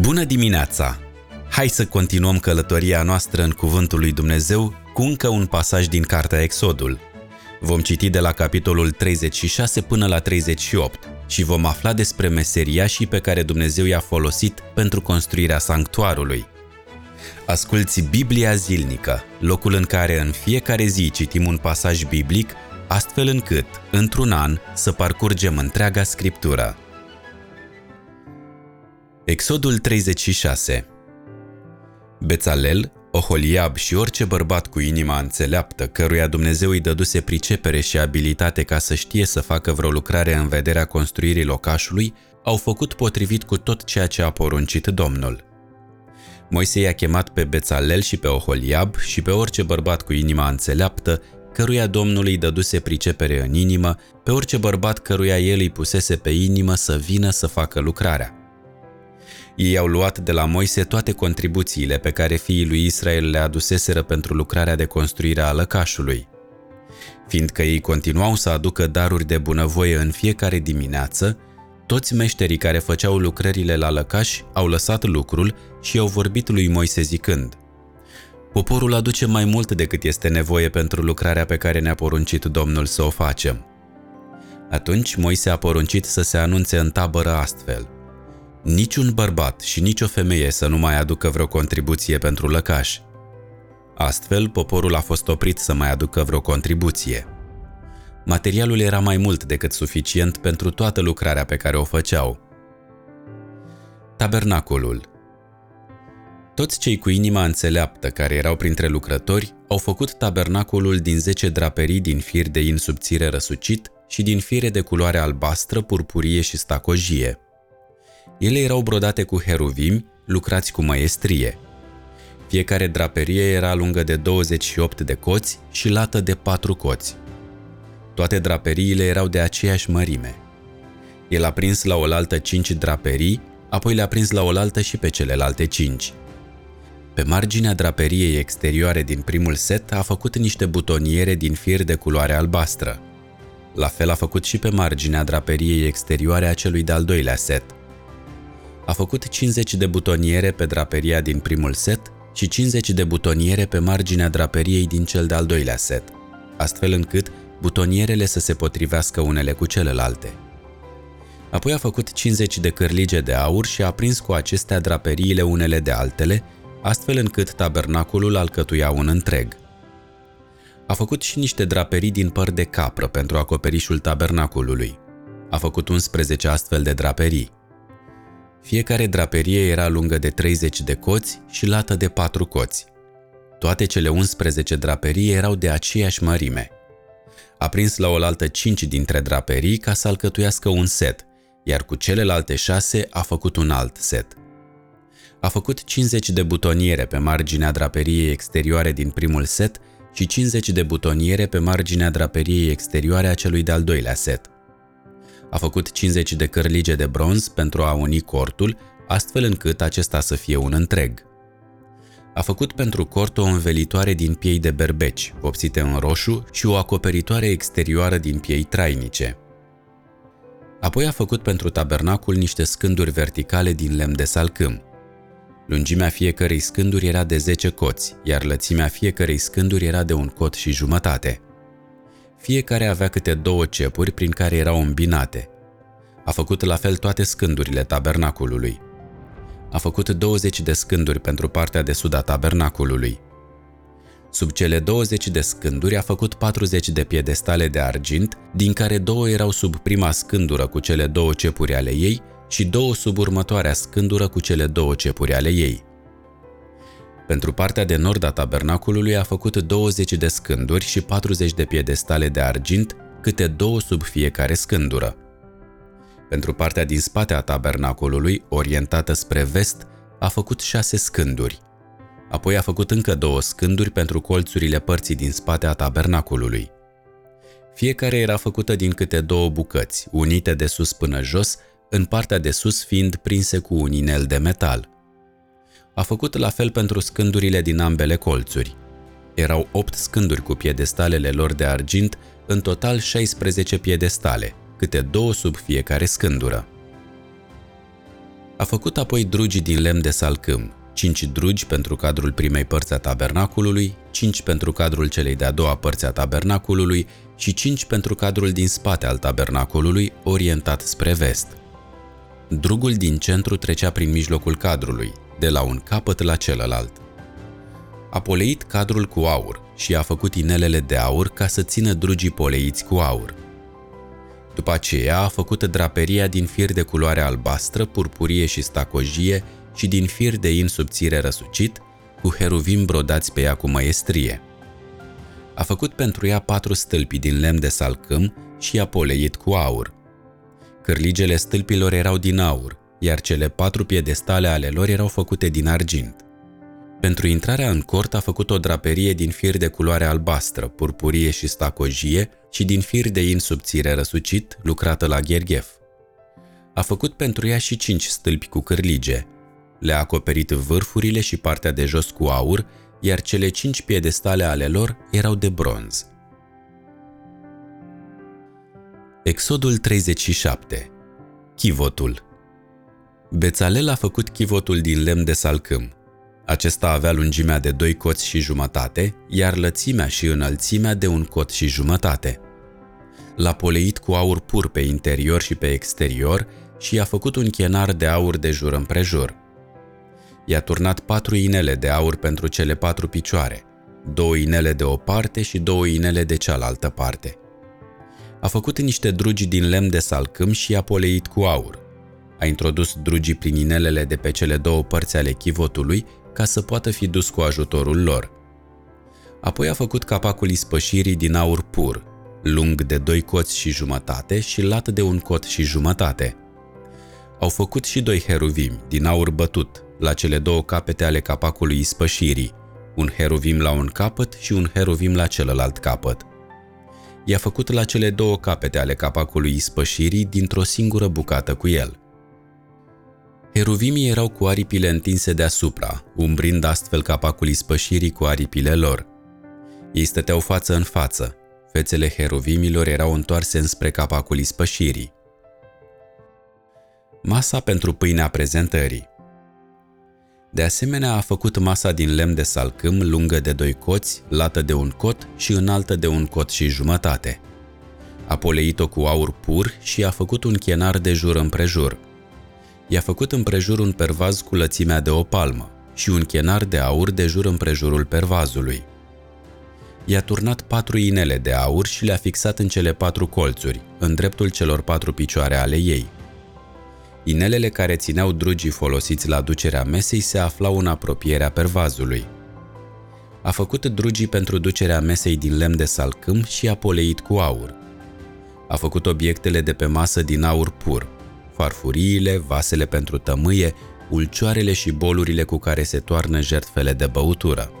Bună dimineața! Hai să continuăm călătoria noastră în Cuvântul lui Dumnezeu cu încă un pasaj din Cartea Exodul. Vom citi de la capitolul 36 până la 38 și vom afla despre meseriașii pe care Dumnezeu i-a folosit pentru construirea sanctuarului. Asculți Biblia zilnică, locul în care în fiecare zi citim un pasaj biblic, astfel încât, într-un an, să parcurgem întreaga scriptură. Exodul 36 Bețalel, Oholiab și orice bărbat cu inima înțeleaptă, căruia Dumnezeu îi dăduse pricepere și abilitate ca să știe să facă vreo lucrare în vederea construirii locașului, au făcut potrivit cu tot ceea ce a poruncit Domnul. Moise i-a chemat pe Bețalel și pe Oholiab și pe orice bărbat cu inima înțeleaptă, căruia Domnul îi dăduse pricepere în inimă, pe orice bărbat căruia el îi pusese pe inimă să vină să facă lucrarea. Ei au luat de la Moise toate contribuțiile pe care fiii lui Israel le aduseseră pentru lucrarea de construire a lăcașului. Fiindcă ei continuau să aducă daruri de bunăvoie în fiecare dimineață, toți meșterii care făceau lucrările la lăcaș au lăsat lucrul și au vorbit lui Moise zicând Poporul aduce mai mult decât este nevoie pentru lucrarea pe care ne-a poruncit Domnul să o facem. Atunci Moise a poruncit să se anunțe în tabără astfel – niciun bărbat și nicio femeie să nu mai aducă vreo contribuție pentru lăcaș. Astfel, poporul a fost oprit să mai aducă vreo contribuție. Materialul era mai mult decât suficient pentru toată lucrarea pe care o făceau. Tabernacolul Toți cei cu inima înțeleaptă care erau printre lucrători au făcut tabernacolul din zece draperii din fir de in subțire răsucit și din fire de culoare albastră, purpurie și stacojie – ele erau brodate cu heruvimi, lucrați cu măestrie. Fiecare draperie era lungă de 28 de coți și lată de 4 coți. Toate draperiile erau de aceeași mărime. El a prins la oaltă 5 draperii, apoi le-a prins la oaltă și pe celelalte 5. Pe marginea draperiei exterioare din primul set a făcut niște butoniere din fir de culoare albastră. La fel a făcut și pe marginea draperiei exterioare a celui de-al doilea set – a făcut 50 de butoniere pe draperia din primul set și 50 de butoniere pe marginea draperiei din cel de-al doilea set, astfel încât butonierele să se potrivească unele cu celelalte. Apoi a făcut 50 de cârlige de aur și a prins cu acestea draperiile unele de altele, astfel încât tabernaculul alcătuia un întreg. A făcut și niște draperii din păr de capră pentru acoperișul tabernaculului. A făcut 11 astfel de draperii. Fiecare draperie era lungă de 30 de coți și lată de 4 coți. Toate cele 11 draperii erau de aceeași mărime. A prins la oaltă 5 dintre draperii ca să alcătuiască un set, iar cu celelalte 6 a făcut un alt set. A făcut 50 de butoniere pe marginea draperiei exterioare din primul set și 50 de butoniere pe marginea draperiei exterioare a celui de-al doilea set – a făcut 50 de cărlige de bronz pentru a uni cortul, astfel încât acesta să fie un întreg. A făcut pentru cort o învelitoare din piei de berbeci, vopsite în roșu, și o acoperitoare exterioară din piei trainice. Apoi a făcut pentru tabernacul niște scânduri verticale din lemn de salcâm. Lungimea fiecărei scânduri era de 10 coți, iar lățimea fiecărei scânduri era de un cot și jumătate – fiecare avea câte două cepuri prin care erau îmbinate. A făcut la fel toate scândurile tabernaculului. A făcut 20 de scânduri pentru partea de sud a tabernaculului. Sub cele 20 de scânduri a făcut 40 de piedestale de argint, din care două erau sub prima scândură cu cele două cepuri ale ei și două sub următoarea scândură cu cele două cepuri ale ei. Pentru partea de nord a tabernaculului a făcut 20 de scânduri și 40 de piedestale de argint, câte două sub fiecare scândură. Pentru partea din spate a tabernaculului, orientată spre vest, a făcut șase scânduri. Apoi a făcut încă două scânduri pentru colțurile părții din spate a tabernaculului. Fiecare era făcută din câte două bucăți, unite de sus până jos, în partea de sus fiind prinse cu un inel de metal – a făcut la fel pentru scândurile din ambele colțuri. Erau 8 scânduri cu piedestalele lor de argint, în total 16 piedestale, câte două sub fiecare scândură. A făcut apoi drugi din lemn de salcâm, 5 drugi pentru cadrul primei părți a tabernaculului, 5 pentru cadrul celei de-a doua părți a tabernaculului și 5 pentru cadrul din spate al tabernaculului, orientat spre vest. Drugul din centru trecea prin mijlocul cadrului, de la un capăt la celălalt. A poleit cadrul cu aur și a făcut inelele de aur ca să țină drugii poleiți cu aur. După aceea a făcut draperia din fir de culoare albastră, purpurie și stacojie și din fir de in subțire răsucit, cu heruvim brodați pe ea cu măestrie. A făcut pentru ea patru stâlpi din lemn de salcâm și a poleit cu aur. Cârligele stâlpilor erau din aur, iar cele patru piedestale ale lor erau făcute din argint. Pentru intrarea în cort a făcut o draperie din fir de culoare albastră, purpurie și stacojie și din fir de in subțire răsucit, lucrată la gherghef. A făcut pentru ea și cinci stâlpi cu cârlige. Le-a acoperit vârfurile și partea de jos cu aur, iar cele cinci piedestale ale lor erau de bronz. Exodul 37 Chivotul Bețalel a făcut chivotul din lemn de salcâm. Acesta avea lungimea de doi coți și jumătate, iar lățimea și înălțimea de un cot și jumătate. L-a poleit cu aur pur pe interior și pe exterior și i-a făcut un chenar de aur de jur împrejur. I-a turnat patru inele de aur pentru cele patru picioare, două inele de o parte și două inele de cealaltă parte. A făcut niște drugi din lemn de salcâm și i-a poleit cu aur. A introdus drugii prin inelele de pe cele două părți ale chivotului ca să poată fi dus cu ajutorul lor. Apoi a făcut capacul ispășirii din aur pur, lung de doi coți și jumătate și lat de un cot și jumătate. Au făcut și doi heruvimi din aur bătut la cele două capete ale capacului ispășirii, un heruvim la un capăt și un heruvim la celălalt capăt. I-a făcut la cele două capete ale capacului ispășirii dintr-o singură bucată cu el. Heruvimii erau cu aripile întinse deasupra, umbrind astfel capacul ispășirii cu aripile lor. Ei stăteau față în față. Fețele heruvimilor erau întoarse înspre capacul ispășirii. Masa pentru pâinea prezentării De asemenea, a făcut masa din lemn de salcâm lungă de doi coți, lată de un cot și înaltă de un cot și jumătate. A poleit-o cu aur pur și a făcut un chenar de jur împrejur – i-a făcut împrejur un pervaz cu lățimea de o palmă și un chenar de aur de jur împrejurul pervazului. I-a turnat patru inele de aur și le-a fixat în cele patru colțuri, în dreptul celor patru picioare ale ei. Inelele care țineau drugii folosiți la ducerea mesei se aflau în apropierea pervazului. A făcut drugii pentru ducerea mesei din lemn de salcâm și a poleit cu aur. A făcut obiectele de pe masă din aur pur, farfuriile, vasele pentru tămâie, ulcioarele și bolurile cu care se toarnă jertfele de băutură.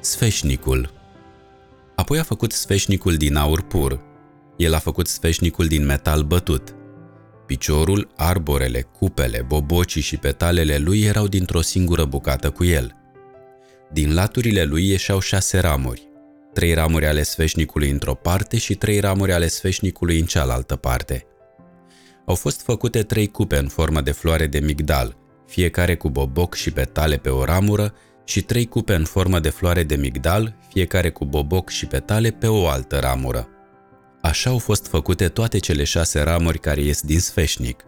Sfeșnicul Apoi a făcut sfeșnicul din aur pur. El a făcut sfeșnicul din metal bătut. Piciorul, arborele, cupele, bobocii și petalele lui erau dintr-o singură bucată cu el. Din laturile lui ieșeau șase ramuri, trei ramuri ale sfeșnicului într-o parte și trei ramuri ale sfeșnicului în cealaltă parte – au fost făcute trei cupe în formă de floare de migdal, fiecare cu boboc și petale pe o ramură, și trei cupe în formă de floare de migdal, fiecare cu boboc și petale pe o altă ramură. Așa au fost făcute toate cele șase ramuri care ies din sfeșnic.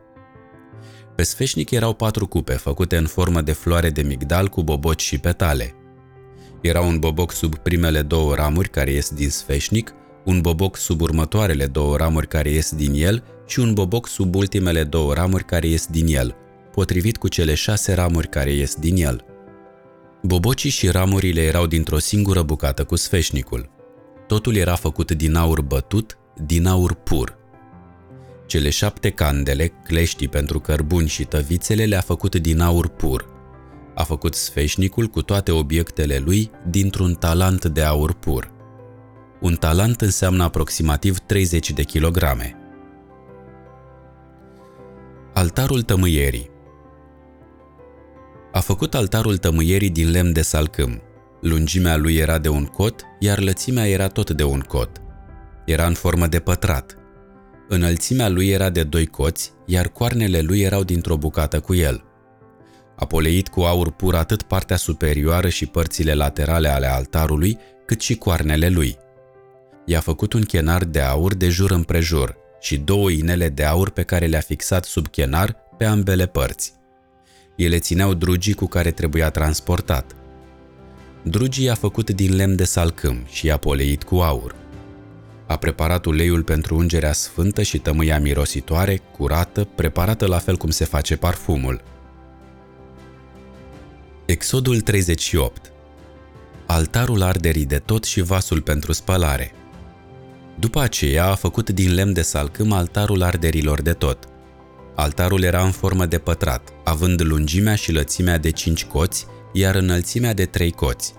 Pe sfeșnic erau patru cupe făcute în formă de floare de migdal cu boboci și petale. Era un boboc sub primele două ramuri care ies din sfeșnic, un boboc sub următoarele două ramuri care ies din el și un boboc sub ultimele două ramuri care ies din el, potrivit cu cele șase ramuri care ies din el. Bobocii și ramurile erau dintr-o singură bucată cu sfeșnicul. Totul era făcut din aur bătut, din aur pur. Cele șapte candele, cleștii pentru cărbuni și tăvițele le-a făcut din aur pur. A făcut sfeșnicul cu toate obiectele lui dintr-un talant de aur pur. Un talant înseamnă aproximativ 30 de kilograme. Altarul tămâierii A făcut altarul tămâierii din lemn de salcâm. Lungimea lui era de un cot, iar lățimea era tot de un cot. Era în formă de pătrat. Înălțimea lui era de doi coți, iar coarnele lui erau dintr-o bucată cu el. A poleit cu aur pur atât partea superioară și părțile laterale ale altarului, cât și coarnele lui. I-a făcut un chenar de aur de jur împrejur și două inele de aur pe care le-a fixat sub chenar pe ambele părți. Ele țineau drugii cu care trebuia transportat. Drugii a făcut din lemn de salcâm și i-a poleit cu aur. A preparat uleiul pentru ungerea sfântă și tămâia mirositoare, curată, preparată la fel cum se face parfumul. Exodul 38 Altarul arderii de tot și vasul pentru spălare. După aceea a făcut din lemn de salcâm altarul arderilor de tot. Altarul era în formă de pătrat, având lungimea și lățimea de cinci coți, iar înălțimea de trei coți.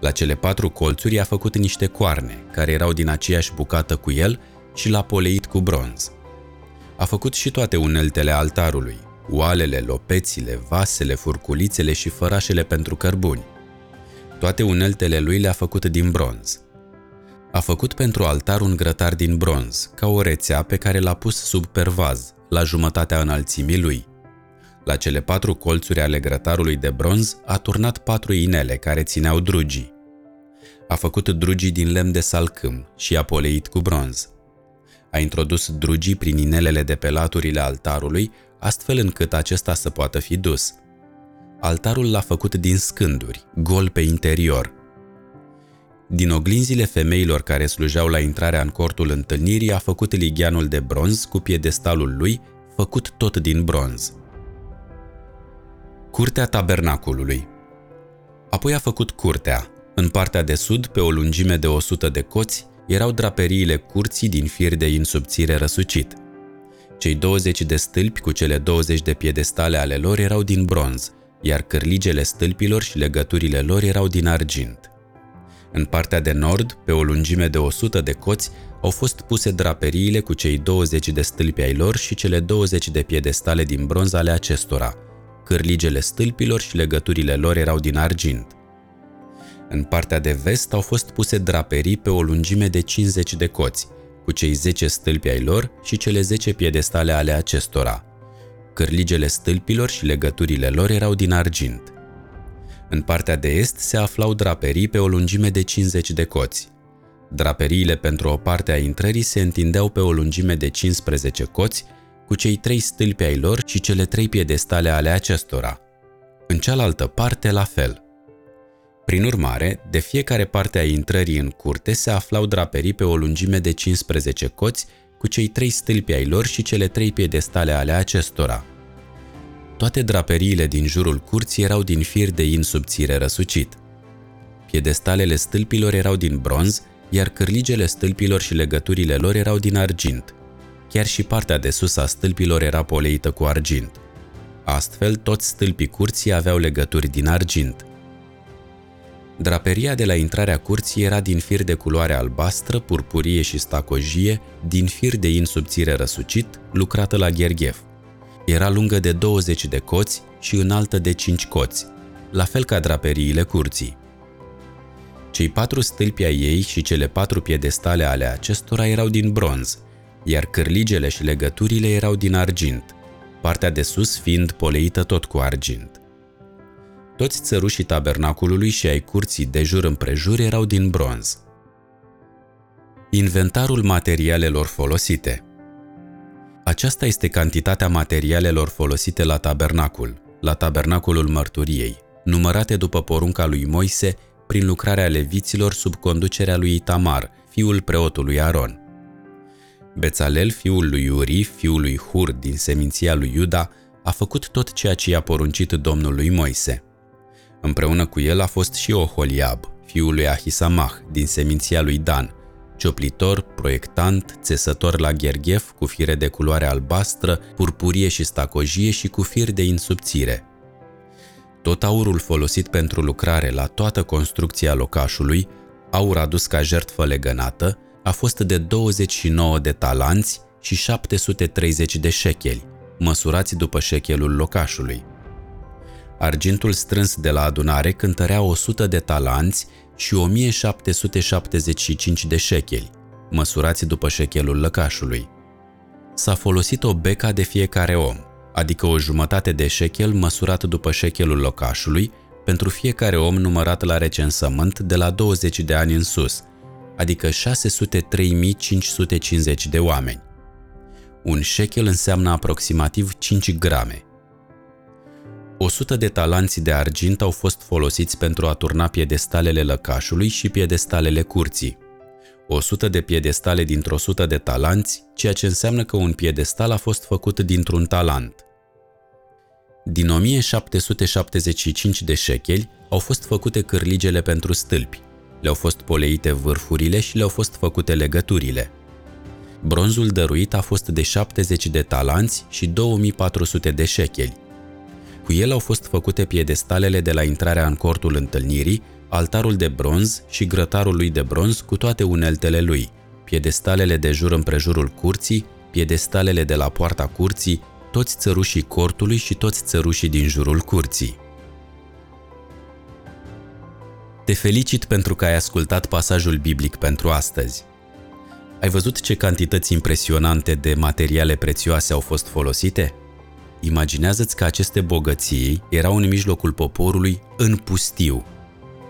La cele patru colțuri a făcut niște coarne, care erau din aceeași bucată cu el și l-a poleit cu bronz. A făcut și toate uneltele altarului, oalele, lopețile, vasele, furculițele și fărașele pentru cărbuni. Toate uneltele lui le-a făcut din bronz. A făcut pentru altar un grătar din bronz, ca o rețea pe care l-a pus sub pervaz, la jumătatea înălțimii lui. La cele patru colțuri ale grătarului de bronz a turnat patru inele care țineau drugii. A făcut drugii din lemn de salcâm și a poleit cu bronz. A introdus drugii prin inelele de pe laturile altarului, astfel încât acesta să poată fi dus. Altarul l-a făcut din scânduri, gol pe interior. Din oglinzile femeilor care slujeau la intrarea în cortul întâlnirii a făcut ligheanul de bronz cu piedestalul lui, făcut tot din bronz. Curtea tabernaculului Apoi a făcut curtea. În partea de sud, pe o lungime de 100 de coți, erau draperiile curții din fir de in subțire răsucit. Cei 20 de stâlpi cu cele 20 de piedestale ale lor erau din bronz, iar cârligele stâlpilor și legăturile lor erau din argint. În partea de nord, pe o lungime de 100 de coți, au fost puse draperiile cu cei 20 de stâlpi ai lor și cele 20 de piedestale din bronz ale acestora – cârligele stâlpilor și legăturile lor erau din argint. În partea de vest au fost puse draperii pe o lungime de 50 de coți, cu cei 10 stâlpi ai lor și cele 10 piedestale ale acestora. Cârligele stâlpilor și legăturile lor erau din argint. În partea de est se aflau draperii pe o lungime de 50 de coți. Draperiile pentru o parte a intrării se întindeau pe o lungime de 15 coți cu cei trei stâlpi ai lor și cele trei piedestale ale acestora. În cealaltă parte, la fel. Prin urmare, de fiecare parte a intrării în curte se aflau draperii pe o lungime de 15 coți cu cei trei stâlpi ai lor și cele trei piedestale ale acestora. Toate draperiile din jurul curții erau din fir de in subțire răsucit. Piedestalele stâlpilor erau din bronz, iar cârligele stâlpilor și legăturile lor erau din argint. Chiar și partea de sus a stâlpilor era poleită cu argint. Astfel, toți stâlpii curții aveau legături din argint. Draperia de la intrarea curții era din fir de culoare albastră, purpurie și stacojie, din fir de in subțire răsucit, lucrată la gherghef. Era lungă de 20 de coți și înaltă de 5 coți, la fel ca draperiile curții. Cei patru stâlpi ai ei și cele patru piedestale ale acestora erau din bronz, iar cârligele și legăturile erau din argint, partea de sus fiind poleită tot cu argint. Toți țărușii tabernaculului și ai curții de jur împrejur erau din bronz. Inventarul materialelor folosite Aceasta este cantitatea materialelor folosite la tabernacul, la tabernaculul mărturiei, numărate după porunca lui Moise prin lucrarea leviților sub conducerea lui Itamar, fiul preotului Aron. Bețalel, fiul lui Uri, fiul lui Hur din seminția lui Iuda, a făcut tot ceea ce i-a poruncit Domnul lui Moise. Împreună cu el a fost și Oholiab, fiul lui Ahisamah, din seminția lui Dan, cioplitor, proiectant, țesător la gherghef cu fire de culoare albastră, purpurie și stacojie și cu fir de insubțire. Tot aurul folosit pentru lucrare la toată construcția locașului, aur adus ca jertfă legănată, a fost de 29 de talanți și 730 de șecheli, măsurați după șechelul locașului. Argintul strâns de la adunare cântărea 100 de talanți și 1775 de șecheli, măsurați după șechelul lăcașului. s-a folosit o beca de fiecare om, adică o jumătate de șechel măsurat după șechelul locașului, pentru fiecare om numărat la recensământ de la 20 de ani în sus, adică 603.550 de oameni. Un șechel înseamnă aproximativ 5 grame. 100 de talanți de argint au fost folosiți pentru a turna piedestalele lăcașului și piedestalele curții. 100 de piedestale dintr-o sută de talanți, ceea ce înseamnă că un piedestal a fost făcut dintr-un talant. Din 1775 de șecheli au fost făcute cârligele pentru stâlpi, le-au fost poleite vârfurile și le-au fost făcute legăturile. Bronzul dăruit a fost de 70 de talanți și 2400 de șecheli. Cu el au fost făcute piedestalele de la intrarea în cortul întâlnirii, altarul de bronz și grătarul lui de bronz cu toate uneltele lui, piedestalele de jur împrejurul curții, piedestalele de la poarta curții, toți țărușii cortului și toți țărușii din jurul curții. Te felicit pentru că ai ascultat pasajul biblic pentru astăzi. Ai văzut ce cantități impresionante de materiale prețioase au fost folosite? Imaginează-ți că aceste bogății erau în mijlocul poporului în pustiu.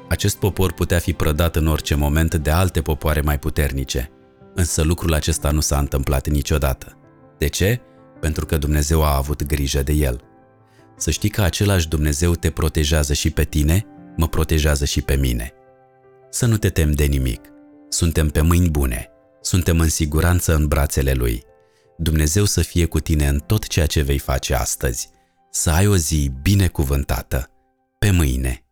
Acest popor putea fi prădat în orice moment de alte popoare mai puternice, însă lucrul acesta nu s-a întâmplat niciodată. De ce? Pentru că Dumnezeu a avut grijă de el. Să știi că același Dumnezeu te protejează și pe tine, mă protejează și pe mine. Să nu te tem de nimic. Suntem pe mâini bune. Suntem în siguranță în brațele Lui. Dumnezeu să fie cu tine în tot ceea ce vei face astăzi. Să ai o zi binecuvântată. Pe mâine!